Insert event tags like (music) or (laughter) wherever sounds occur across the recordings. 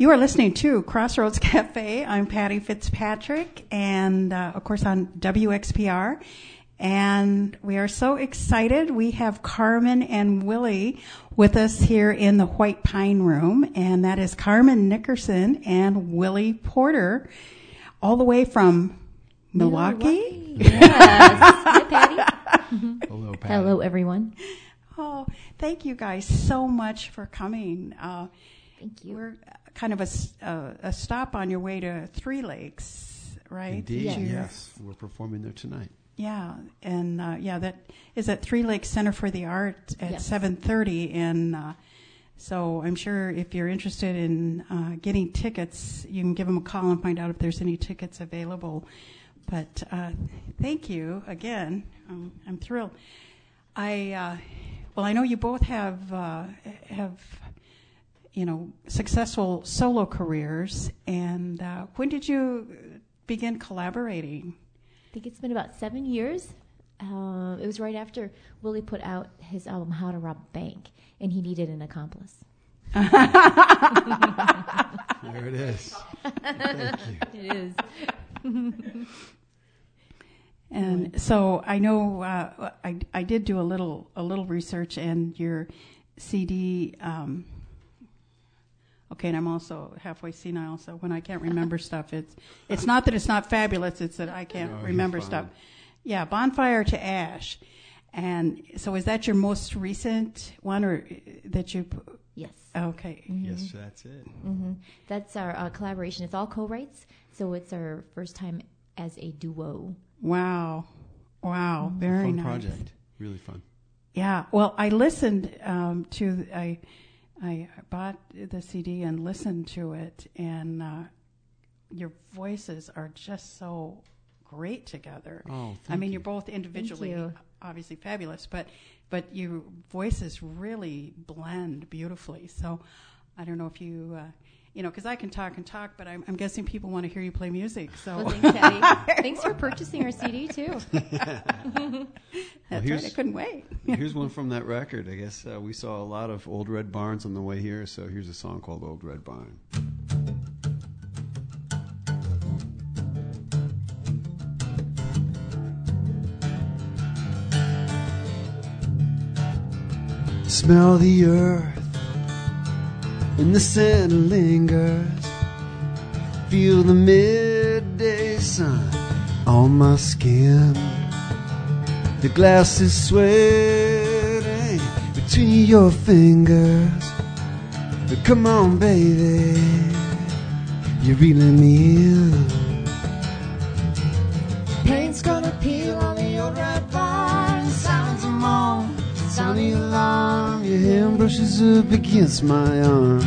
You are listening to Crossroads (laughs) Cafe. I'm Patty Fitzpatrick, and uh, of course on WXPR. And we are so excited. We have Carmen and Willy with us here in the White Pine Room, and that is Carmen Nickerson and Willy Porter, all the way from Milwaukee. Milwaukee. Yes. Hi, Patty. Hello, Patty. Hello, everyone. Oh, thank you guys so much for coming. Uh, Thank you. We're kind of a, a stop on your way to Three Lakes, right? Indeed, Yes. yes. We're performing there tonight. Yeah, and uh, yeah, that is at Three Lakes Center for the Arts at Yes. seven thirty, and uh, so I'm sure if you're interested in uh, getting tickets, you can give them a call and find out if there's any tickets available. But uh, thank you again. Um, I'm thrilled. I uh, well, I know you both have uh, have you know successful solo careers, and uh, when did you begin collaborating? I think it's been about seven years. Uh, it was right after Willy put out his album How to Rob a Bank, and he needed an accomplice. (laughs) There it is. Thank you. It is. (laughs) And so I know uh, I I did do a little a little research and your CD. Um, okay, and I'm also halfway senile, so when I can't remember (laughs) stuff, it's it's not that it's not fabulous; it's that I can't No, remember stuff. Yeah, bonfire to ash, and so is that your most recent one, or uh, that you? pu- Yes. Okay, Yes, that's it. hmm That's our uh, collaboration. It's all co-writes, so it's our first time as a duo. wow, wow, very fun nice. project. Really fun. Yeah, well, I listened um, to I I bought the CD and listened to it, and uh, your voices are just so great together. Oh, I mean, you. you're both individually you. obviously fabulous, but but your voices really blend beautifully. So I don't know if you. Uh, you know, because I can talk and talk, but I'm, I'm guessing people want to hear you play music. So Well, thanks, Patty. (laughs) thanks for purchasing our CD too. (laughs) that's right. I couldn't wait. (laughs) Here's one from that record. I guess uh, we saw a lot of Old Red Barns on the way here, so here's a song called Old Red Barn. Smell the earth and the scent lingers. Feel the midday sun on my skin. The glass is sweating between your fingers. But come on, baby, you're reeling me in. Paint's gonna peel on the old red barn. Sounds a moan, sound the alarm. Hand brushes up against my arm.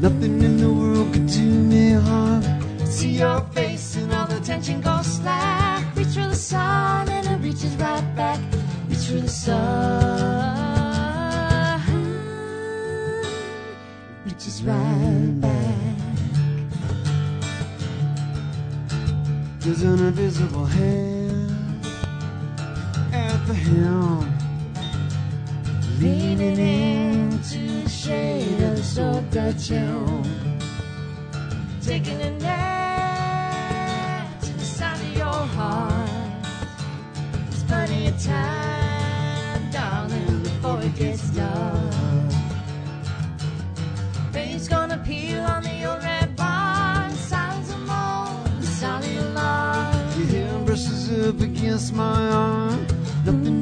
Nothing in the world could do me harm. See your face and all the tension goes slack. Reach for the sun and it reaches right back. Reach for the sun. Reaches right back. There's an invisible hand at the helm, leaning into the shade of the you taking a net to the side of your heart. There's plenty of time, darling, before it gets dark. Paint's gonna peel on the old red barn. Sounds a moan, sound the alarm. Your brushes up against my arm. Nothing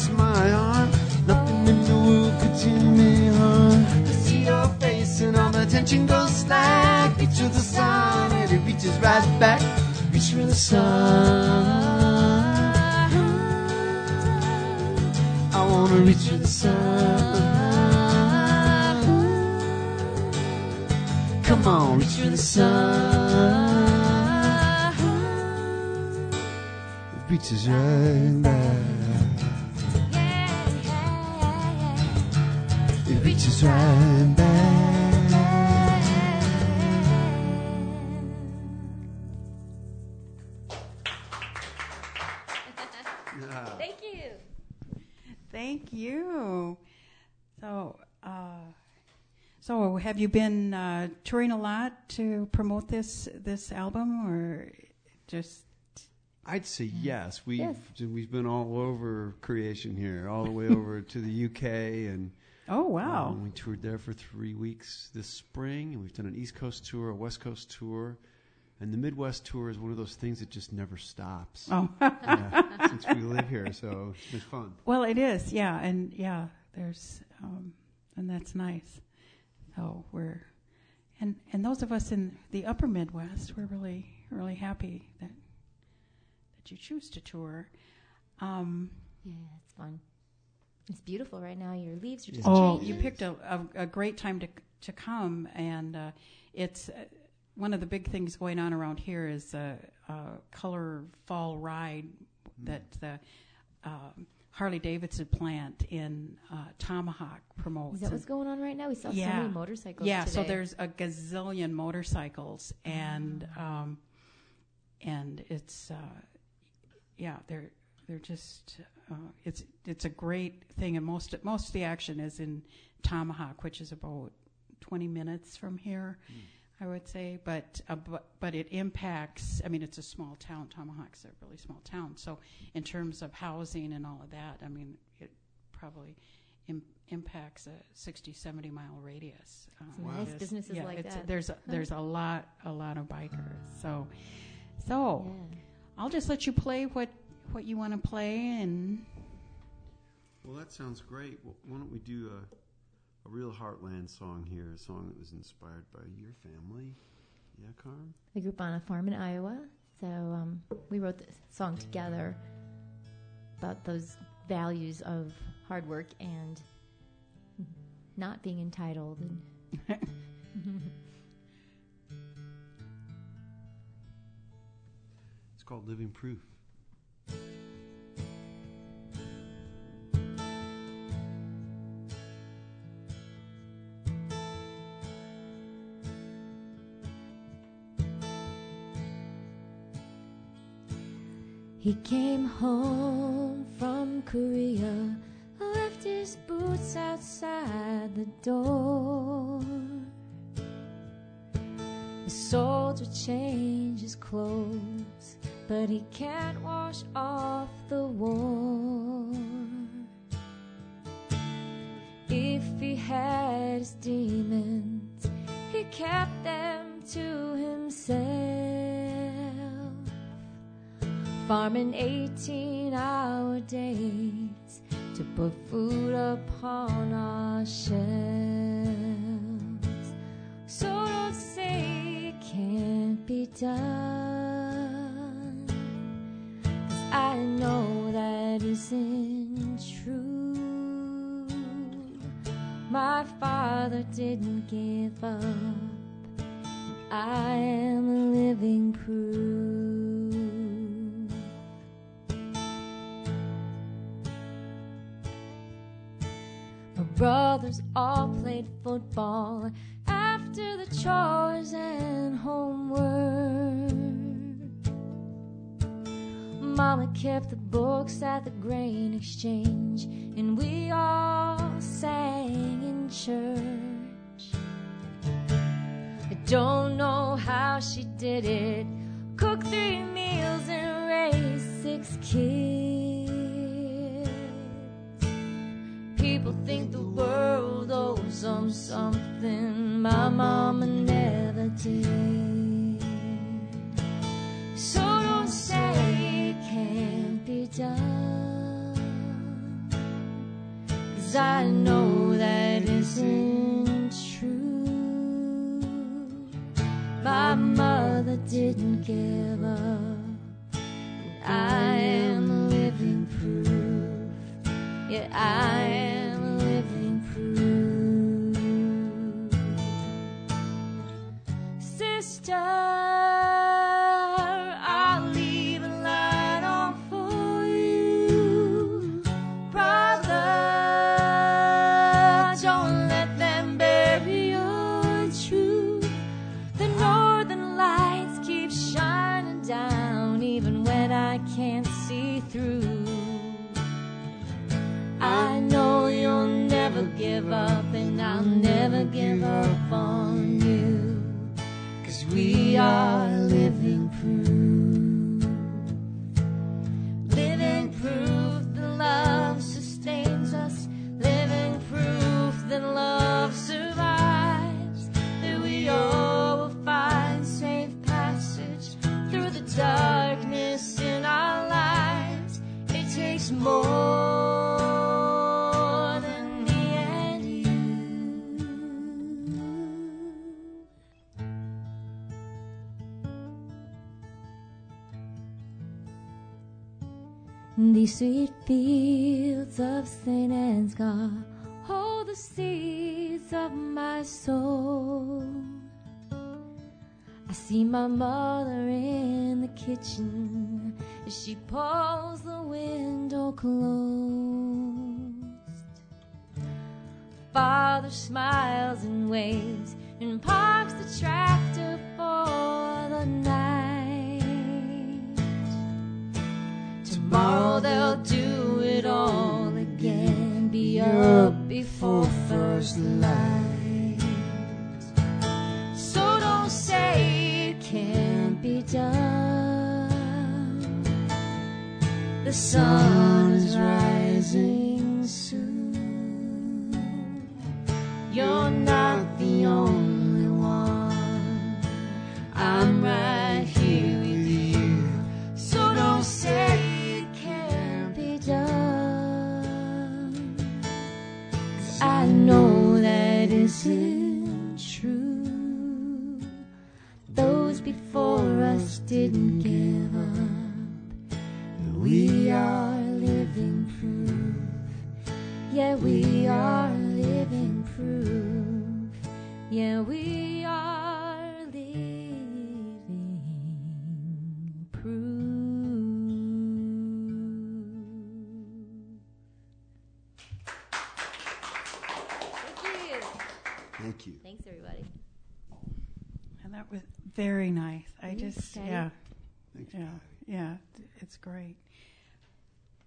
against my arm. Nothing in the world could do me harm. To see your face and all the tension goes slack. Reach for the sun and it reaches right back. Reach for the sun. I wanna reach for the sun. Come on, reach for the sun. It reaches right back. It back. Thank you. Thank you. So, uh, so have you been uh, touring a lot to promote this this album, or just? I'd say yes. We've Yes. we've been all over creation here, all the way (laughs) over to the UK, and Oh wow! um, we toured there for three weeks this spring, and we've done an East Coast tour, a West Coast tour, and the Midwest tour is one of those things that just never stops. oh, (laughs) yeah, since we live here, so it's been fun. well, it is. Yeah, and yeah, there's, um, and that's nice. So we're, and and those of us in the Upper Midwest, we're really really happy that that you choose to tour. Um, Yeah, it's fun. It's beautiful right now. Your leaves are just Oh, changing. you picked a, a, a great time to to come, and uh, it's uh, one of the big things going on around here is a, a color fall ride that the um Harley Davidson plant in uh, Tomahawk promotes. Is that what's going on right now? We saw so many motorcycles. yeah, so there's a gazillion motorcycles, and um, and it's uh, yeah, they're they're just uh, it's it's a great thing, and most most of the action is in Tomahawk, which is about 20 minutes from here, I would say. But uh, but but it impacts. I mean, it's a small town. Tomahawk's a really small town, so in terms of housing and all of that, I mean, it probably. Im- impacts a 60 70 mile radius uh, Some nice businesses yeah, like it's- that. there's a, there's a lot a lot of bikers so so Yeah. I'll just let you play what what you want to play and Well, that sounds great. Well, why don't we do a, a real Heartland song here, a song that was inspired by your family? Yeah, Carm? I grew up on a farm in Iowa, so um, we wrote this song together about those values of hard work and not being entitled. And (laughs) It's called Living Proof. He came home from Korea, left his boots outside the door. The soldier changed his clothes, but he can't wash off the war. If he had his demons, he kept them to himself. Farming 18 hour days to put food upon our shelves. So don't say it can't be done. 'Cause I know that isn't true. My father didn't give up. I am a living proof. Brothers all played football after the chores and homework. Mama kept the books at the grain exchange, and we all sang in church. I don't know how she did it. Cook three meals and raise six kids. People think the world owes them something my mama never did. So don't say it can't be done. Cause I know that isn't true. My mother didn't give up. And I am living proof. Yeah, I am never give up on you. Cause we are These sweet fields of St. Ansgar hold the seeds of my soul. I see my mother in the kitchen as she pulls the window closed. Father smiles and waves and parks the tractor for the night. Tomorrow they'll do it all again, be up before first light. So don't say it can't be done. The sun didn't give up. And we are living proof. Yeah, we are living proof. Yeah, we are living proof. Thank you. Thank you. Thanks, everybody. And that was very nice. I just, Patty. yeah, Thanks, yeah, Patty. yeah, it's great.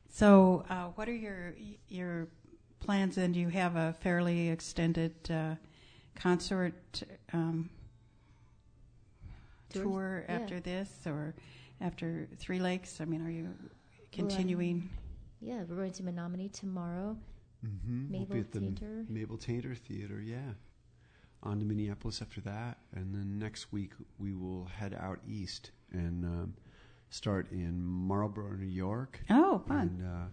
So, uh, what are your your plans? And do you have a fairly extended uh, concert um, Tours? tour Yeah. after this, or after Three Lakes? I mean, are you continuing? Yeah, we're going to Menomonie tomorrow. Mm-hmm. we'll Mabel be at the Mabel Tainter Theater, yeah. On to Minneapolis after that, and then next week we will head out east and um, start in Marlborough, New York. Oh, fun! And uh,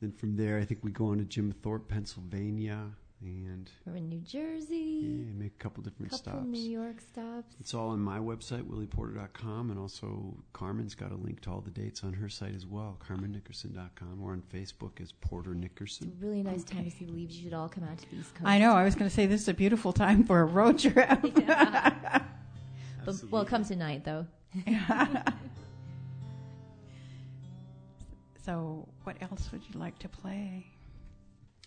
then from there, I think we go on to Jim Thorpe, Pennsylvania, and We're in New Jersey. yeah, make a couple different couple stops. New York stops. It's all on my website, willyporter.com, and also Carmen's got a link to all the dates on her site as well, carmennickerson.com, or on Facebook as Porter Nickerson. It's a Nickerson. really nice time to see the leaves. You should all come out to the East Coast. I know. I was going to say this is a beautiful time for a road trip. (laughs) (laughs) But, well, come tonight though. (laughs) so, what else would you like to play?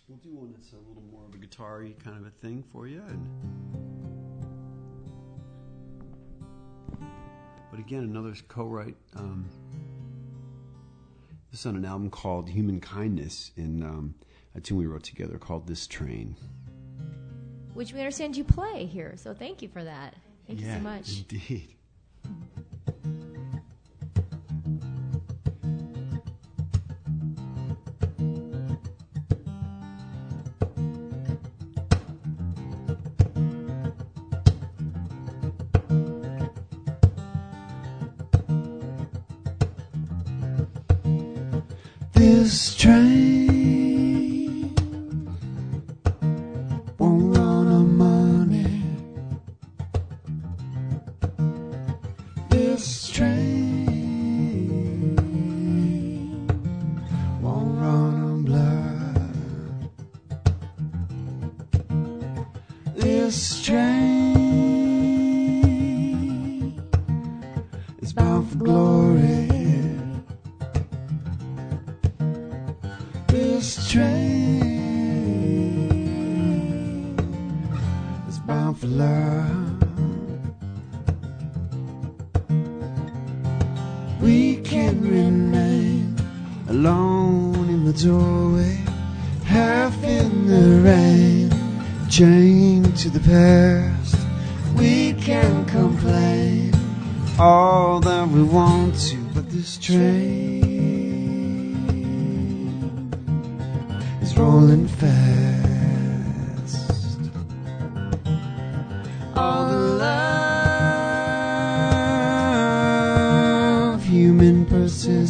We'll do one that's a little more of a guitar-y kind of a thing for you. And but again, another co-write. Um, this is on an album called Human Kindness, and um, a tune we wrote together called This Train. Which we understand you play here, so thank you for that. Thank you so much. Indeed. This train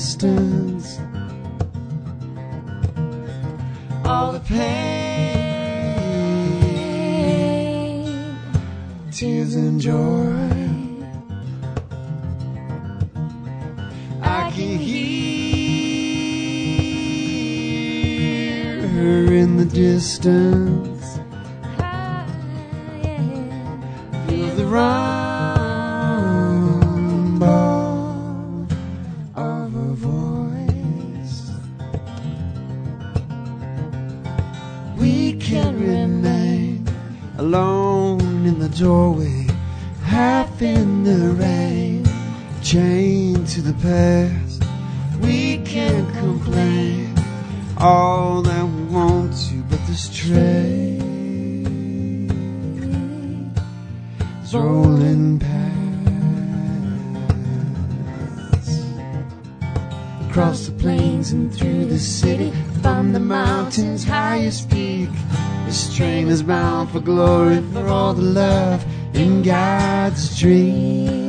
distance. All the pain, tears and joy. I can hear her in the distance. the plains and through the city, from the mountain's highest peak. This train is bound for glory, for all the love in God's dream.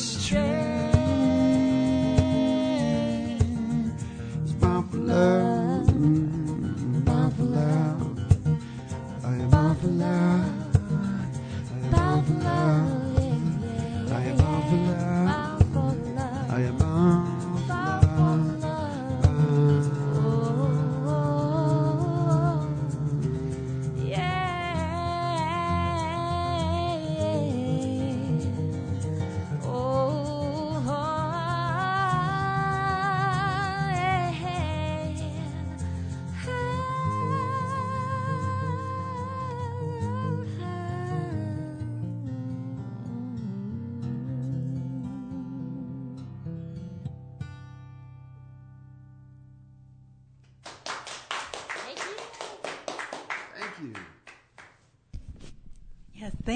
strange.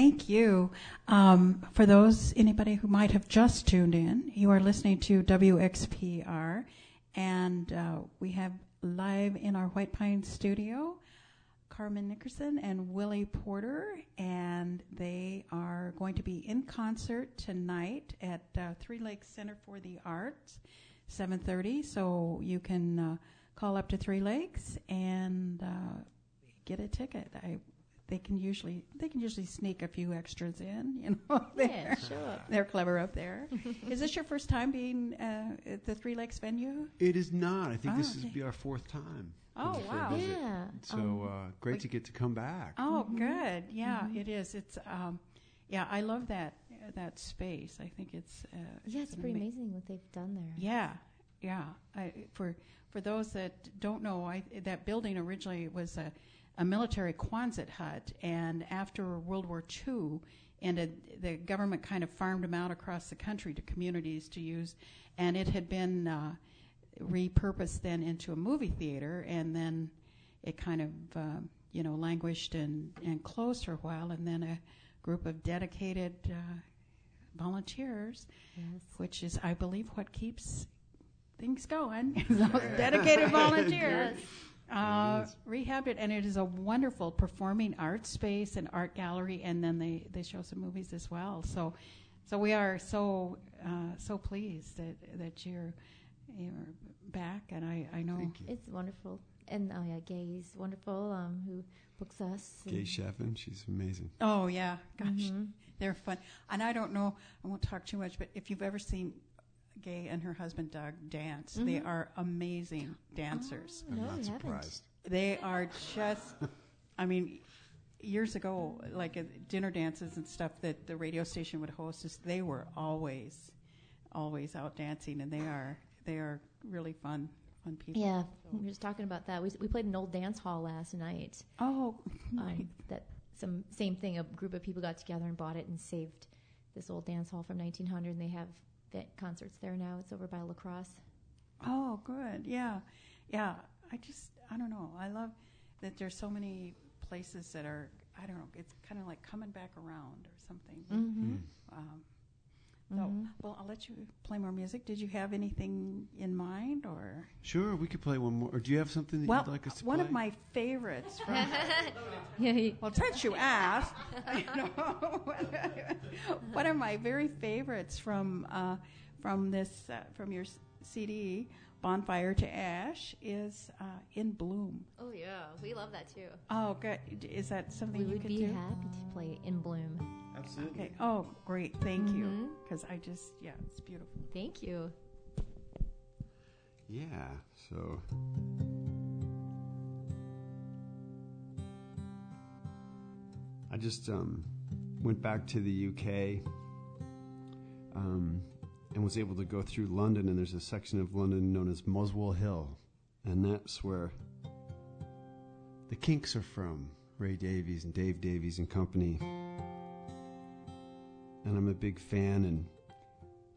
Thank you. Um, for those, anybody who might have just tuned in, you are listening to WXPR, and uh, we have live in our White Pine studio Carmen Nickerson and Willy Porter, and they are going to be in concert tonight at uh, Three Lakes Center for the Arts, 7:30. So you can uh, call up to Three Lakes and uh, get a ticket. I they can usually they can usually sneak a few extras in. (laughs) You know, Yeah, sure. they're clever up there. (laughs) Is this your first time being uh, at the Three Lakes venue? It is not. I think Oh, this okay. will be our fourth time. Oh, coming for a wow. Yeah. So um, uh, great to get to come back. Oh, good. Yeah, it is. It's um, yeah, I love that uh, that space. I think it's uh, yeah, it's an pretty ama- amazing what they've done there. Yeah, yeah. I, for for those that don't know, I, that building originally was a, a military Quonset hut, and after World War II ended, the government kind of farmed them out across the country to communities to use, and it had been uh, repurposed then into a movie theater, and then it kind of um, you know languished and and closed for a while, and then a group of dedicated uh, volunteers Yes. which is, I believe, what keeps things going. is (laughs) Those dedicated volunteers uh, rehabbed it, and it is a wonderful performing art space and art gallery, and then they, they show some movies as well. So, so we are so uh, so pleased that that you're you're back, and I, I know. Thank you. It's wonderful. And oh yeah, Gay's wonderful, um, who books us. Gay and- Sheffin, she's amazing. Oh yeah, gosh, Mhm. they're fun. And I don't know, I won't talk too much, but if you've ever seen Gay and her husband Doug dance, they Mhm. are amazing dancers. Oh, I'm no, not we haven't. surprised. They are just, I mean, years ago, like at dinner dances and stuff that the radio station would host, is they were always, always out dancing, and they are they are really fun, fun people. Yeah, we were just talking about that. We we played an old dance hall last night. Oh, Um, that some same thing. A group of people got together and bought it and saved this old dance hall from 1900. And they have vet concerts there now. It's over by La Crosse. oh, good. Yeah, yeah. I just, I don't know. I love that there's so many places that are. I don't know. It's kind of like coming back around or something. Mm-hmm. Um, so, well, I'll let you play more music. Did you have anything in mind, or? Sure, we could play one more. Or do you have something that Well, you'd like us to one play? of my favorites from. (laughs) Well, since you asked, you know, (laughs) one of my very favorites from uh, from this uh, from your s- CD, "Bonfire to Ash," is uh, "In Bloom." oh yeah, we love that too. Oh, good. Is that something We you would could be do? happy to play in bloom. Absolutely. Okay. Oh, great. Thank you. Mhm. Because I just, yeah, it's beautiful. Thank you. Yeah, so. I just um, went back to the UK um, and was able to go through London, and there's a section of London known as Muswell Hill, and that's where the Kinks are from Ray Davies and Dave Davies and company. And I'm a big fan, and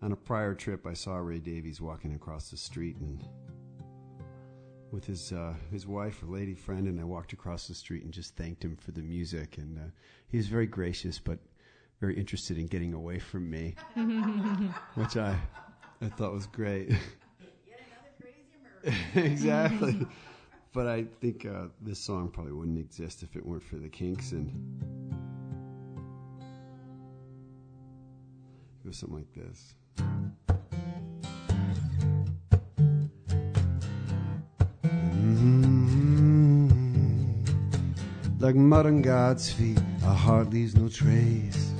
on a prior trip, I saw Ray Davies walking across the street and with his uh, his wife, a lady friend, and I walked across the street and just thanked him for the music. And uh, he was very gracious, but very interested in getting away from me, (laughs) which I I thought was great. (laughs) exactly. But I think uh, this song probably wouldn't exist if it weren't for the Kinks, and goes something like this. Mm-hmm. Like mud on God's feet, our heart leaves no trace.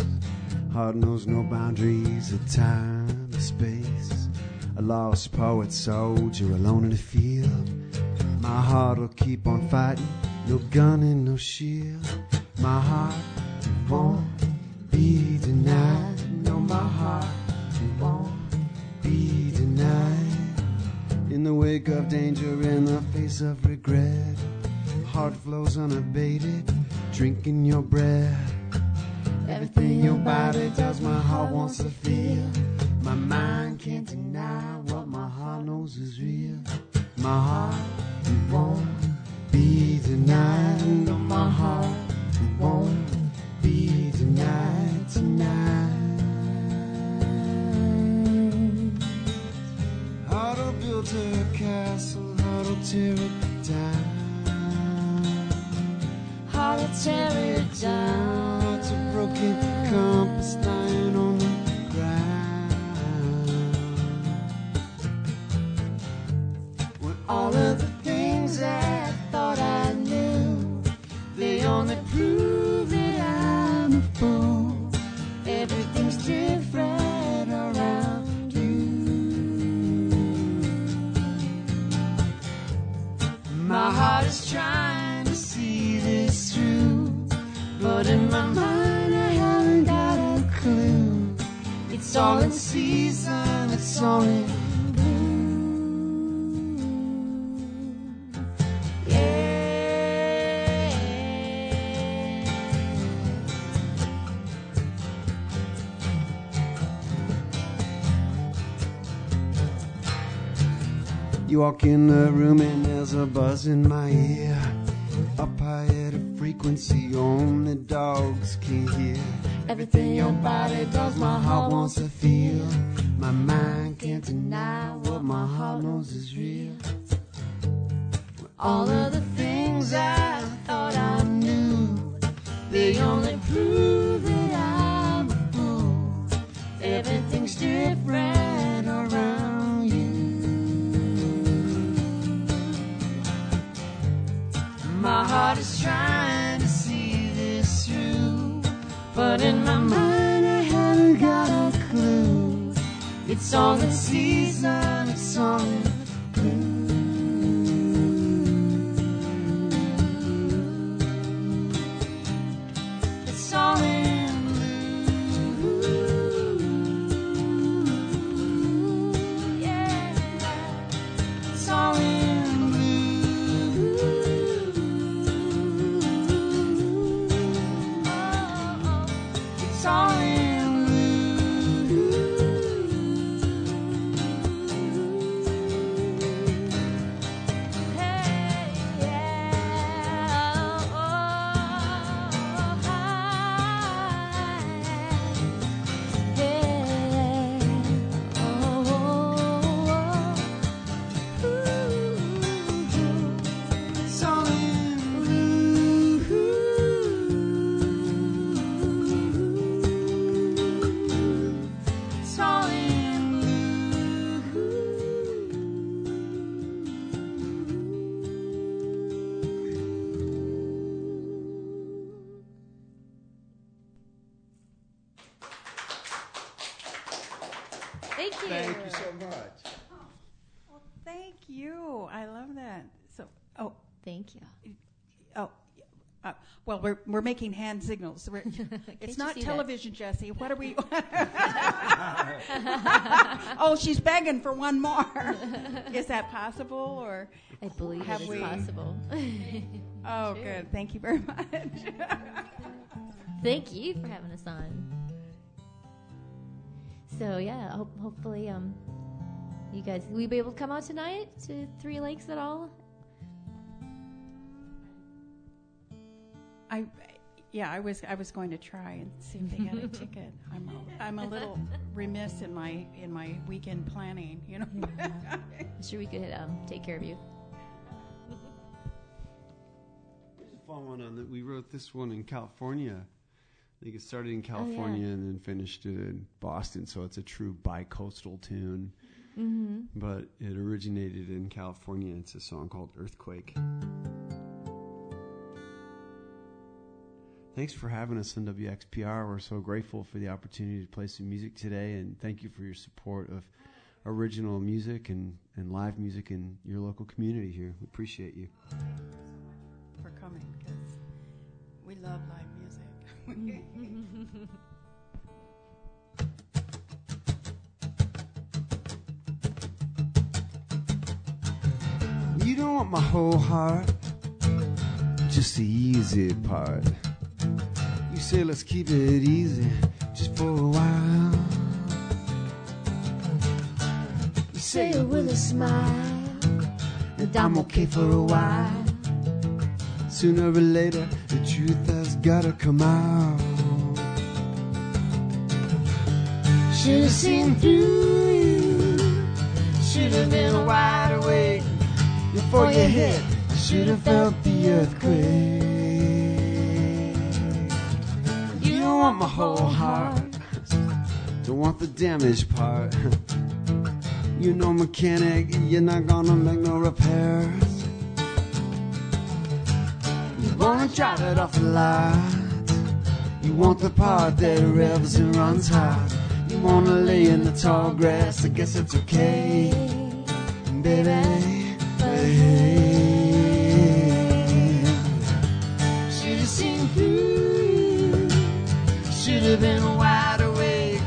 Heart knows no boundaries of time or space. A lost poet soldier alone in the field. My heart will keep on fighting, no gun and no shield. My heart won't be denied. My heart won't be denied. In the wake of danger, in the face of regret, heart flows unabated, drinking your breath. Everything your body does, my heart wants to feel. My mind can't deny what my heart knows is real. My heart won't be denied. No, my heart won't be denied tonight. build a castle, how to tear it down, how to tear it down. Walk in the room and there's a buzz in my ear. Up high at a frequency only dogs can hear. Everything your body does, my heart wants to feel. My mind can't deny what my heart knows is real. All of the things I thought I knew, they only heart is trying to see this through, but in my mind I haven't got a clue. It's all in season, it's all well, we're we're making hand signals. We're, (laughs) it's not see that? television, Jesse. What are we? (laughs) (laughs) oh, she's begging for one more. Is that possible, or? I believe Have it is we- possible. Oh, good. Thank you very much. Thank you for having us on. So yeah, hope, hopefully um, you guys will you be able to come out tonight to Three Lakes at all? I, yeah, I was I was going to try and see if they had a (laughs) ticket. I'm a, I'm a little remiss in my in my weekend planning, you know. (laughs) I'm sure we could um, take care of you. Here's a fun one on that. We wrote this one in California. I think it started in California and then finished it in Boston, so it's a true bi-coastal tune. Mm-hmm. But it originated in California. It's a song called Earthquake. Thanks for having us on WXPR. We're so grateful for the opportunity to play some music today, and thank you for your support of original music and, and live music in your local community here. We appreciate you. for coming because we love live music. (laughs) You don't want my whole heart, just the easy part. Say let's keep it easy, just for a while. You say it with a smile, and I'm okay for a while. Sooner or later, the truth has gotta come out. Should've seen through you, should've been wide awake before you hit. Should've felt the earthquake. Want my whole heart. Don't want the damaged part. You know, mechanic, you're not gonna make no repairs. You wanna drive it off the lot. You want the part that revs and runs hot. You wanna lay in the tall grass, I guess it's okay. Baby, baby. Should've been wide awake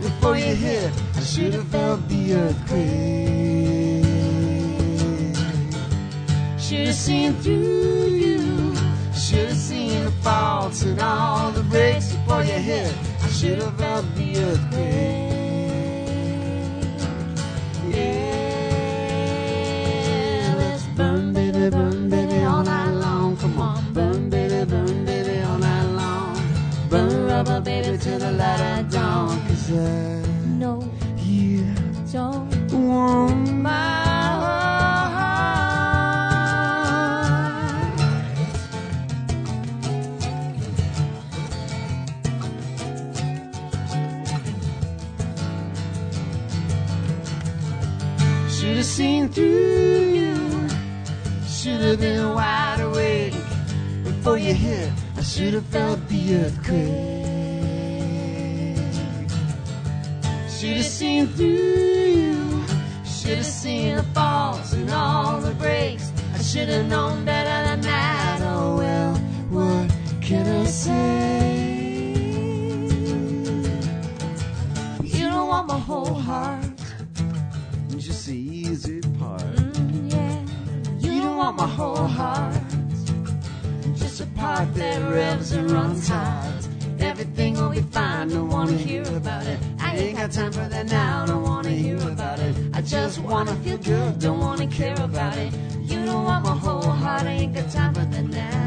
before you hit. I should've felt the earthquake. Should've seen through you. Should've seen the faults and all the breaks before you hit. I should've felt the earthquake. I, No, you don't. want my. Should have seen through you. Should have been wide awake before you hit. I should have felt the earthquake. Should have seen through you. Should have seen the faults and all the breaks. I should have known better than that. Oh well, what can I say? You don't want my whole heart. Just the easy part. Mm, yeah. You don't want my whole heart. Just a part that revs and runs hot. Everything will be fine. Don't wanna hear about it. Ain't got time for that now. Don't wanna hear about it. I just wanna feel good. Don't wanna care about it. You don't want my whole heart. I ain't got time for that now.